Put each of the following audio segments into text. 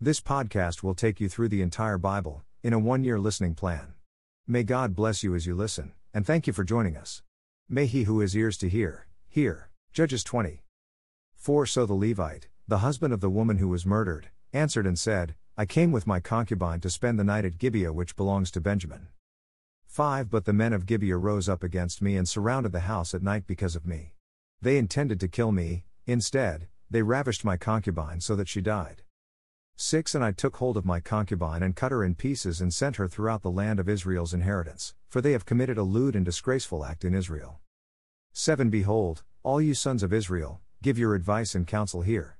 This podcast will take you through the entire Bible, in a one year listening plan. May God bless you as you listen, and thank you for joining us. May he who has ears to hear, hear. Judges 20. 4 So the Levite, the husband of the woman who was murdered, answered and said, I came with my concubine to spend the night at Gibeah, which belongs to Benjamin. 5 But the men of Gibeah rose up against me and surrounded the house at night because of me. They intended to kill me, instead, they ravished my concubine so that she died. 6 And I took hold of my concubine and cut her in pieces and sent her throughout the land of Israel's inheritance, for they have committed a lewd and disgraceful act in Israel. 7 Behold, all you sons of Israel, give your advice and counsel here.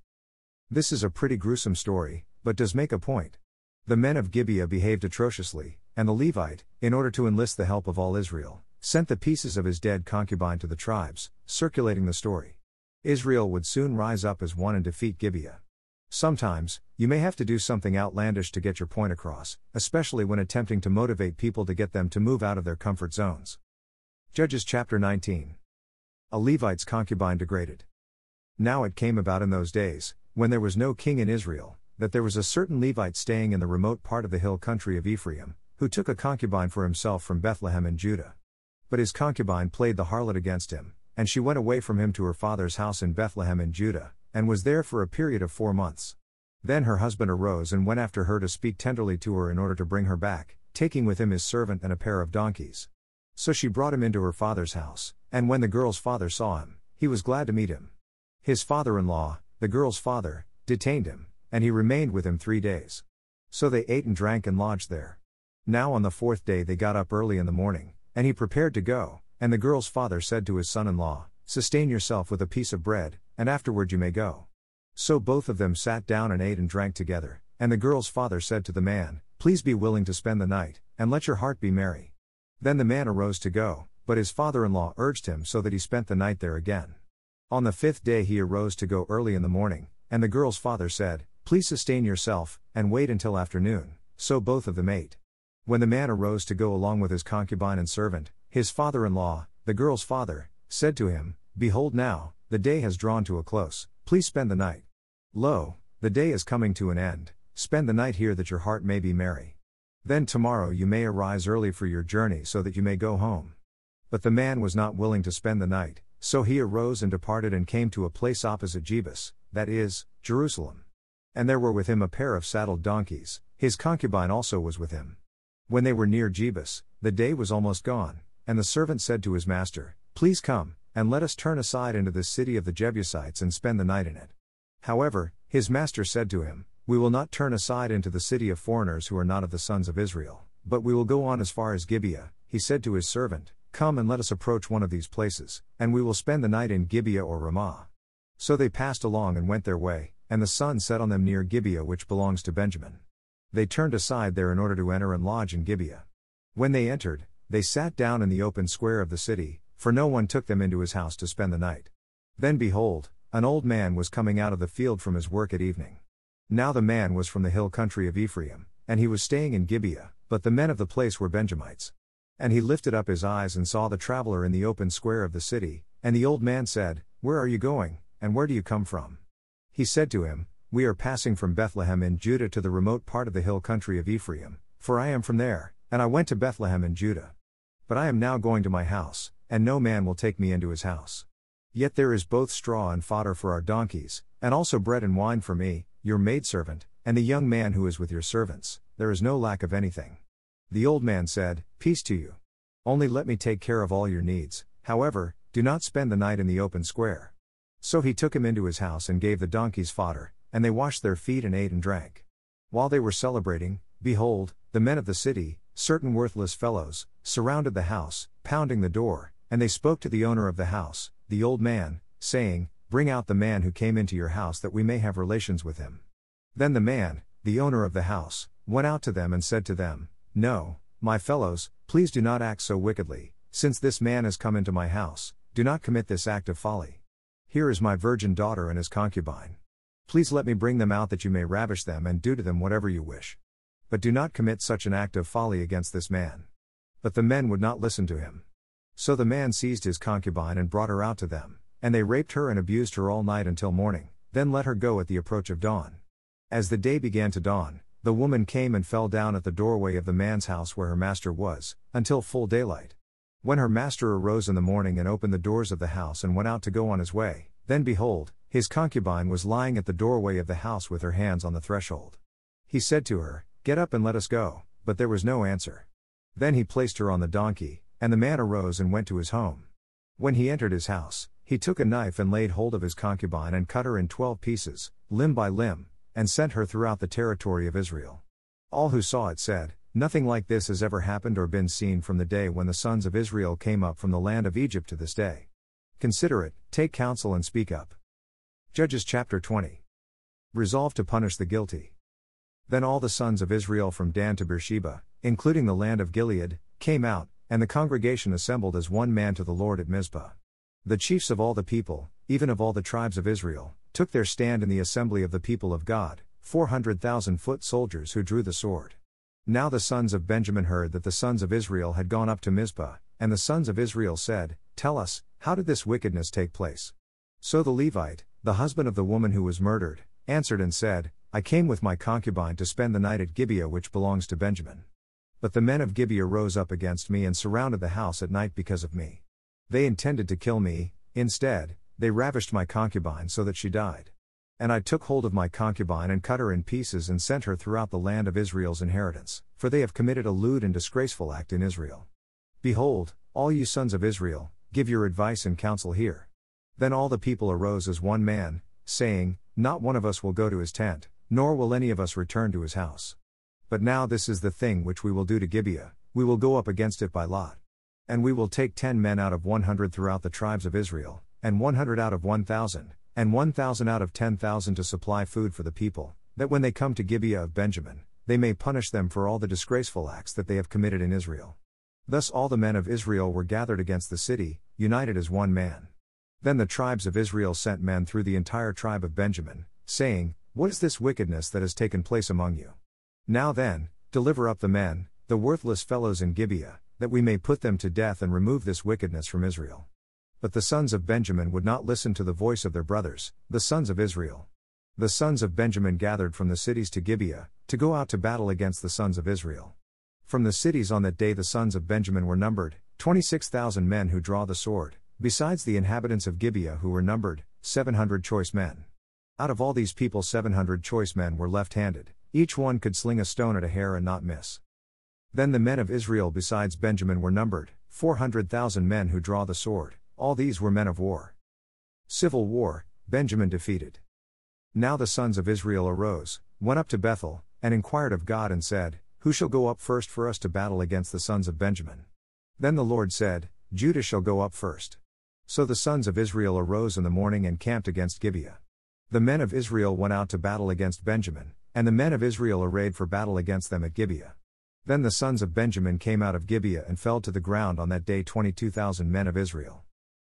This is a pretty gruesome story, but does make a point. The men of Gibeah behaved atrociously, and the Levite, in order to enlist the help of all Israel, sent the pieces of his dead concubine to the tribes, circulating the story. Israel would soon rise up as one and defeat Gibeah. Sometimes, you may have to do something outlandish to get your point across, especially when attempting to motivate people to get them to move out of their comfort zones. Judges chapter 19. A Levite's concubine degraded. Now it came about in those days, when there was no king in Israel, that there was a certain Levite staying in the remote part of the hill country of Ephraim, who took a concubine for himself from Bethlehem in Judah. But his concubine played the harlot against him, and she went away from him to her father's house in Bethlehem in Judah, and was there for a period of four months. Then her husband arose and went after her to speak tenderly to her in order to bring her back, taking with him his servant and a pair of donkeys. So she brought him into her father's house, and when the girl's father saw him, he was glad to meet him. His father in law, the girl's father, detained him, and he remained with him three days. So they ate and drank and lodged there. Now on the fourth day they got up early in the morning, and he prepared to go, and the girl's father said to his son in law, Sustain yourself with a piece of bread, and afterward you may go. So both of them sat down and ate and drank together, and the girl's father said to the man, Please be willing to spend the night, and let your heart be merry. Then the man arose to go, but his father in law urged him so that he spent the night there again. On the fifth day he arose to go early in the morning, and the girl's father said, Please sustain yourself, and wait until afternoon. So both of them ate. When the man arose to go along with his concubine and servant, his father in law, the girl's father, said to him, Behold now, the day has drawn to a close, please spend the night. Lo, the day is coming to an end, spend the night here that your heart may be merry. Then tomorrow you may arise early for your journey so that you may go home. But the man was not willing to spend the night, so he arose and departed and came to a place opposite Jebus, that is, Jerusalem. And there were with him a pair of saddled donkeys, his concubine also was with him. When they were near Jebus, the day was almost gone, and the servant said to his master, Please come, and let us turn aside into the city of the Jebusites and spend the night in it. However, his master said to him, We will not turn aside into the city of foreigners who are not of the sons of Israel, but we will go on as far as Gibeah. He said to his servant, Come and let us approach one of these places, and we will spend the night in Gibeah or Ramah. So they passed along and went their way, and the sun set on them near Gibeah, which belongs to Benjamin. They turned aside there in order to enter and lodge in Gibeah. When they entered, they sat down in the open square of the city, for no one took them into his house to spend the night. Then behold, an old man was coming out of the field from his work at evening. Now the man was from the hill country of Ephraim, and he was staying in Gibeah, but the men of the place were Benjamites. And he lifted up his eyes and saw the traveler in the open square of the city, and the old man said, Where are you going, and where do you come from? He said to him, We are passing from Bethlehem in Judah to the remote part of the hill country of Ephraim, for I am from there, and I went to Bethlehem in Judah. But I am now going to my house, and no man will take me into his house. Yet there is both straw and fodder for our donkeys, and also bread and wine for me, your maidservant, and the young man who is with your servants, there is no lack of anything. The old man said, Peace to you. Only let me take care of all your needs, however, do not spend the night in the open square. So he took him into his house and gave the donkeys fodder, and they washed their feet and ate and drank. While they were celebrating, behold, the men of the city, certain worthless fellows, surrounded the house, pounding the door, and they spoke to the owner of the house, the old man, saying, Bring out the man who came into your house that we may have relations with him. Then the man, the owner of the house, went out to them and said to them, No, my fellows, please do not act so wickedly, since this man has come into my house, do not commit this act of folly. Here is my virgin daughter and his concubine. Please let me bring them out that you may ravish them and do to them whatever you wish. But do not commit such an act of folly against this man. But the men would not listen to him. So the man seized his concubine and brought her out to them, and they raped her and abused her all night until morning, then let her go at the approach of dawn. As the day began to dawn, the woman came and fell down at the doorway of the man's house where her master was, until full daylight. When her master arose in the morning and opened the doors of the house and went out to go on his way, then behold, his concubine was lying at the doorway of the house with her hands on the threshold. He said to her, Get up and let us go, but there was no answer. Then he placed her on the donkey, and the man arose and went to his home. When he entered his house, he took a knife and laid hold of his concubine and cut her in twelve pieces, limb by limb, and sent her throughout the territory of Israel. All who saw it said, Nothing like this has ever happened or been seen from the day when the sons of Israel came up from the land of Egypt to this day. Consider it, take counsel and speak up. Judges chapter 20. Resolve to punish the guilty. Then all the sons of Israel from Dan to Beersheba, including the land of Gilead, came out, and the congregation assembled as one man to the Lord at Mizpah. The chiefs of all the people, even of all the tribes of Israel, took their stand in the assembly of the people of God, 400,000 foot soldiers who drew the sword. Now the sons of Benjamin heard that the sons of Israel had gone up to Mizpah, and the sons of Israel said, Tell us, how did this wickedness take place? So the Levite, the husband of the woman who was murdered, answered and said, I came with my concubine to spend the night at Gibeah, which belongs to Benjamin. But the men of Gibeah rose up against me and surrounded the house at night because of me. They intended to kill me, instead, they ravished my concubine so that she died. And I took hold of my concubine and cut her in pieces and sent her throughout the land of Israel's inheritance, for they have committed a lewd and disgraceful act in Israel. Behold, all you sons of Israel, give your advice and counsel here. Then all the people arose as one man, saying, Not one of us will go to his tent, nor will any of us return to his house. But now this is the thing which we will do to Gibeah, we will go up against it by lot. And we will take ten men out of one hundred throughout the tribes of Israel, and one hundred out of one thousand, and one thousand out of ten thousand to supply food for the people, that when they come to Gibeah of Benjamin, they may punish them for all the disgraceful acts that they have committed in Israel. Thus all the men of Israel were gathered against the city, united as one man. Then the tribes of Israel sent men through the entire tribe of Benjamin, saying, What is this wickedness that has taken place among you? Now then, deliver up the men, the worthless fellows in Gibeah, that we may put them to death and remove this wickedness from Israel. But the sons of Benjamin would not listen to the voice of their brothers, the sons of Israel. The sons of Benjamin gathered from the cities to Gibeah, to go out to battle against the sons of Israel. From the cities on that day the sons of Benjamin were numbered, 26,000 men who draw the sword, besides the inhabitants of Gibeah who were numbered, 700 choice men. Out of all these people 700 choice men were left-handed, each one could sling a stone at a hair and not miss. Then the men of Israel besides Benjamin were numbered, 400,000 men who draw the sword, all these were men of war. Civil war, Benjamin defeated. Now the sons of Israel arose, went up to Bethel, and inquired of God and said, who shall go up first for us to battle against the sons of Benjamin? Then the Lord said, Judah shall go up first. So the sons of Israel arose in the morning and camped against Gibeah. The men of Israel went out to battle against Benjamin, and the men of Israel arrayed for battle against them at Gibeah. Then the sons of Benjamin came out of Gibeah and fell to the ground on that day 22,000 men of Israel.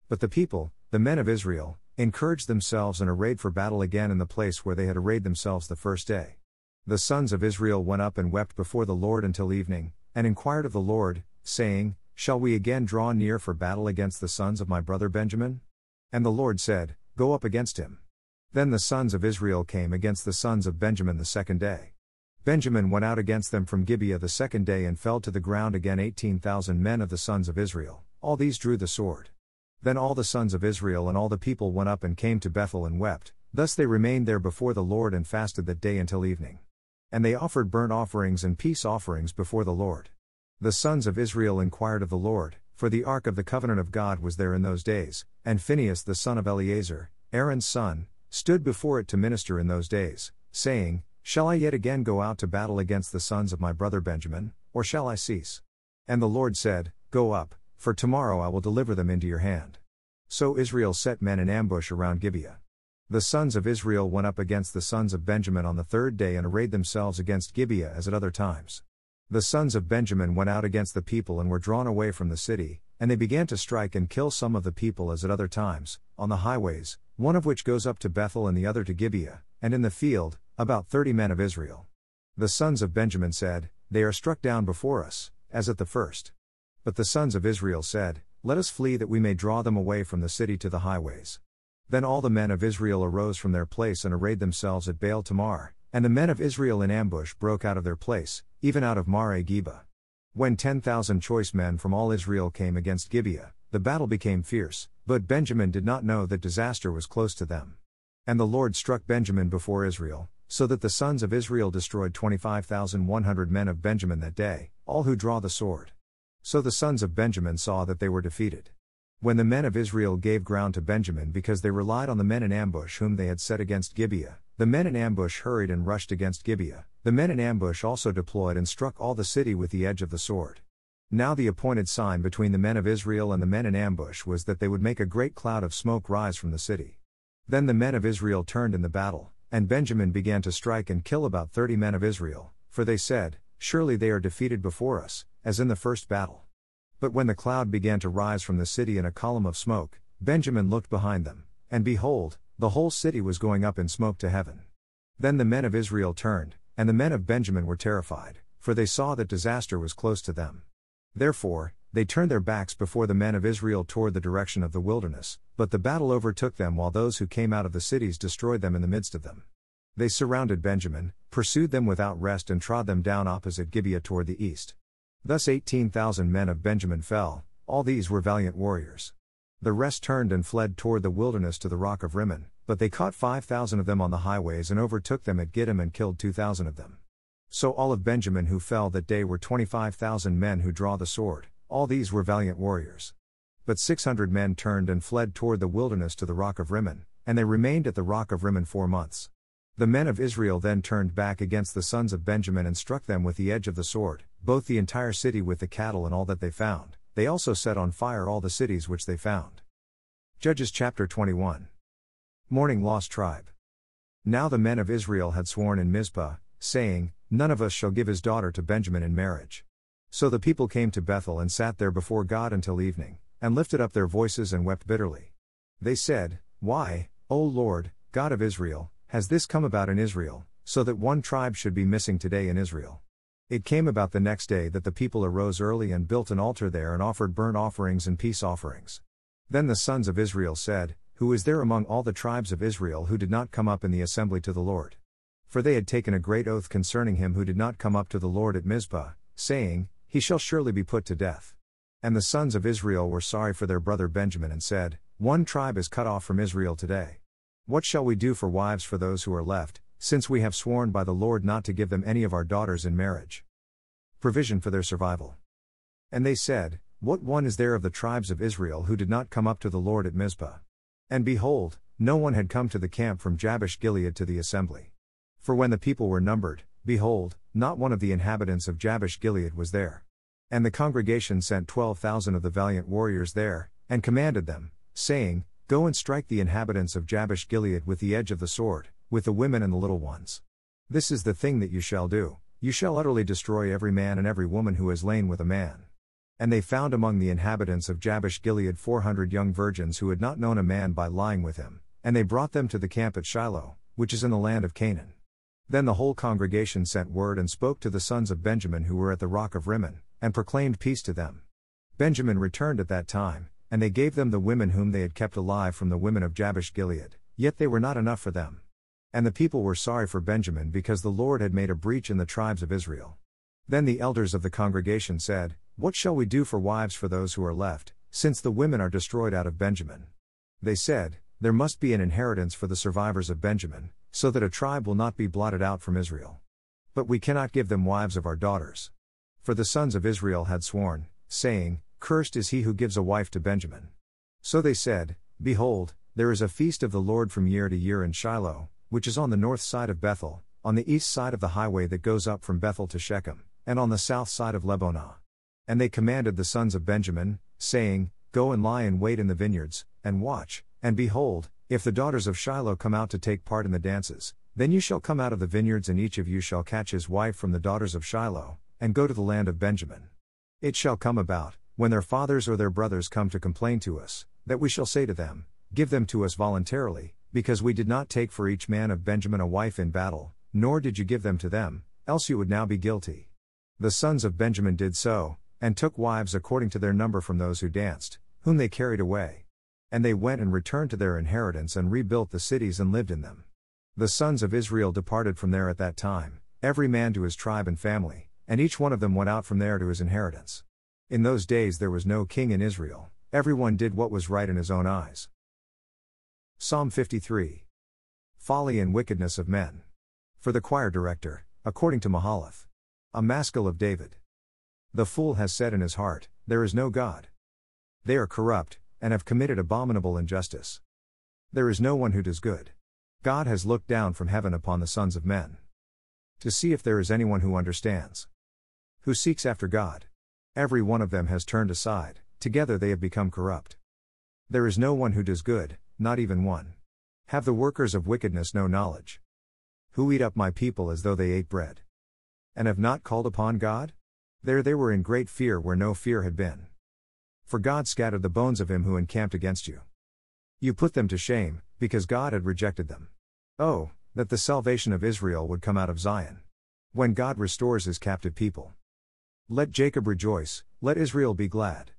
But the people, the men of Israel, encouraged themselves and arrayed for battle again in the place where they had arrayed themselves the first day. The sons of Israel went up and wept before the Lord until evening, and inquired of the Lord, saying, Shall we again draw near for battle against the sons of my brother Benjamin? And the Lord said, Go up against him. Then the sons of Israel came against the sons of Benjamin the second day. Benjamin went out against them from Gibeah the second day and fell to the ground again eighteen thousand men of the sons of Israel, all these drew the sword. Then all the sons of Israel and all the people went up and came to Bethel and wept, thus they remained there before the Lord and fasted that day until evening. And they offered burnt offerings and peace offerings before the Lord. The sons of Israel inquired of the Lord, for the ark of the covenant of God was there in those days, and Phinehas the son of Eleazar, Aaron's son, stood before it to minister in those days, saying, Shall I yet again go out to battle against the sons of my brother Benjamin, or shall I cease? And the Lord said, Go up, for tomorrow I will deliver them into your hand. So Israel set men in ambush around Gibeah. The sons of Israel went up against the sons of Benjamin on the third day and arrayed themselves against Gibeah as at other times. The sons of Benjamin went out against the people and were drawn away from the city, and they began to strike and kill some of the people as at other times, on the highways, one of which goes up to Bethel and the other to Gibeah, and in the field, about thirty men of Israel. The sons of Benjamin said, They are struck down before us, as at the first. But the sons of Israel said, Let us flee that we may draw them away from the city to the highways. Then all the men of Israel arose from their place and arrayed themselves at Baal Tamar, and the men of Israel in ambush broke out of their place, even out of Maareh Geba. When 10,000 choice men from all Israel came against Gibeah, the battle became fierce, but Benjamin did not know that disaster was close to them. And the Lord struck Benjamin before Israel, so that the sons of Israel destroyed 25,100 men of Benjamin that day, all who draw the sword. So the sons of Benjamin saw that they were defeated. When the men of Israel gave ground to Benjamin because they relied on the men in ambush whom they had set against Gibeah, the men in ambush hurried and rushed against Gibeah. The men in ambush also deployed and struck all the city with the edge of the sword. Now the appointed sign between the men of Israel and the men in ambush was that they would make a great cloud of smoke rise from the city. Then the men of Israel turned in the battle, and Benjamin began to strike and kill about thirty men of Israel, for they said, Surely they are defeated before us, as in the first battle. But when the cloud began to rise from the city in a column of smoke, Benjamin looked behind them, and behold, the whole city was going up in smoke to heaven. Then the men of Israel turned, and the men of Benjamin were terrified, for they saw that disaster was close to them. Therefore, they turned their backs before the men of Israel toward the direction of the wilderness, but the battle overtook them while those who came out of the cities destroyed them in the midst of them. They surrounded Benjamin, pursued them without rest, and trod them down opposite Gibeah toward the east. Thus 18,000 men of Benjamin fell, all these were valiant warriors. The rest turned and fled toward the wilderness to the rock of Rimmon, but they caught 5,000 of them on the highways and overtook them at Gidom and killed 2,000 of them. So all of Benjamin who fell that day were 25,000 men who draw the sword, all these were valiant warriors. But 600 men turned and fled toward the wilderness to the rock of Rimmon, and they remained at the rock of Rimmon four months. The men of Israel then turned back against the sons of Benjamin and struck them with the edge of the sword, both the entire city with the cattle and all that they found. They also set on fire all the cities which they found. Judges chapter 21. Mourning lost tribe. Now the men of Israel had sworn in Mizpah, saying, None of us shall give his daughter to Benjamin in marriage. So the people came to Bethel and sat there before God until evening, and lifted up their voices and wept bitterly. They said, Why, O Lord, God of Israel, has this come about in Israel, so that one tribe should be missing today in Israel? It came about the next day that the people arose early and built an altar there and offered burnt offerings and peace offerings. Then the sons of Israel said, Who is there among all the tribes of Israel who did not come up in the assembly to the Lord? For they had taken a great oath concerning him who did not come up to the Lord at Mizpah, saying, He shall surely be put to death. And the sons of Israel were sorry for their brother Benjamin and said, One tribe is cut off from Israel today. What shall we do for wives for those who are left, since we have sworn by the Lord not to give them any of our daughters in marriage? Provision for their survival. And they said, What one is there of the tribes of Israel who did not come up to the Lord at Mizpah? And behold, no one had come to the camp from Jabesh Gilead to the assembly. For when the people were numbered, behold, not one of the inhabitants of Jabesh Gilead was there. And the congregation sent twelve thousand of the valiant warriors there, and commanded them, saying, Go and strike the inhabitants of Jabesh Gilead with the edge of the sword, with the women and the little ones. This is the thing that you shall do you shall utterly destroy every man and every woman who has lain with a man. And they found among the inhabitants of Jabesh Gilead four hundred young virgins who had not known a man by lying with him, and they brought them to the camp at Shiloh, which is in the land of Canaan. Then the whole congregation sent word and spoke to the sons of Benjamin who were at the rock of Rimmon, and proclaimed peace to them. Benjamin returned at that time, and they gave them the women whom they had kept alive from the women of Jabesh Gilead, yet they were not enough for them. And the people were sorry for Benjamin because the Lord had made a breach in the tribes of Israel. Then the elders of the congregation said, What shall we do for wives for those who are left, since the women are destroyed out of Benjamin? They said, There must be an inheritance for the survivors of Benjamin, so that a tribe will not be blotted out from Israel. But we cannot give them wives of our daughters. For the sons of Israel had sworn, saying, Cursed is he who gives a wife to Benjamin. So they said, Behold, there is a feast of the Lord from year to year in Shiloh, which is on the north side of Bethel, on the east side of the highway that goes up from Bethel to Shechem, and on the south side of Lebonah. And they commanded the sons of Benjamin, saying, Go and lie in wait in the vineyards, and watch, and behold, if the daughters of Shiloh come out to take part in the dances, then you shall come out of the vineyards, and each of you shall catch his wife from the daughters of Shiloh, and go to the land of Benjamin. It shall come about, when their fathers or their brothers come to complain to us, that we shall say to them, Give them to us voluntarily, because we did not take for each man of Benjamin a wife in battle, nor did you give them to them, else you would now be guilty. The sons of Benjamin did so, and took wives according to their number from those who danced, whom they carried away. And they went and returned to their inheritance and rebuilt the cities and lived in them. The sons of Israel departed from there at that time, every man to his tribe and family, and each one of them went out from there to his inheritance. In those days there was no king in Israel, everyone did what was right in his own eyes. Psalm 53 Folly and wickedness of men. For the choir director, according to Mahalath. A maskil of David. The fool has said in his heart, There is no God. They are corrupt, and have committed abominable injustice. There is no one who does good. God has looked down from heaven upon the sons of men. To see if there is anyone who understands. Who seeks after God. Every one of them has turned aside, together they have become corrupt. There is no one who does good, not even one. Have the workers of wickedness no knowledge? Who eat up my people as though they ate bread? And have not called upon God? There they were in great fear where no fear had been. For God scattered the bones of him who encamped against you. You put them to shame, because God had rejected them. Oh, that the salvation of Israel would come out of Zion. When God restores his captive people. Let Jacob rejoice, let Israel be glad.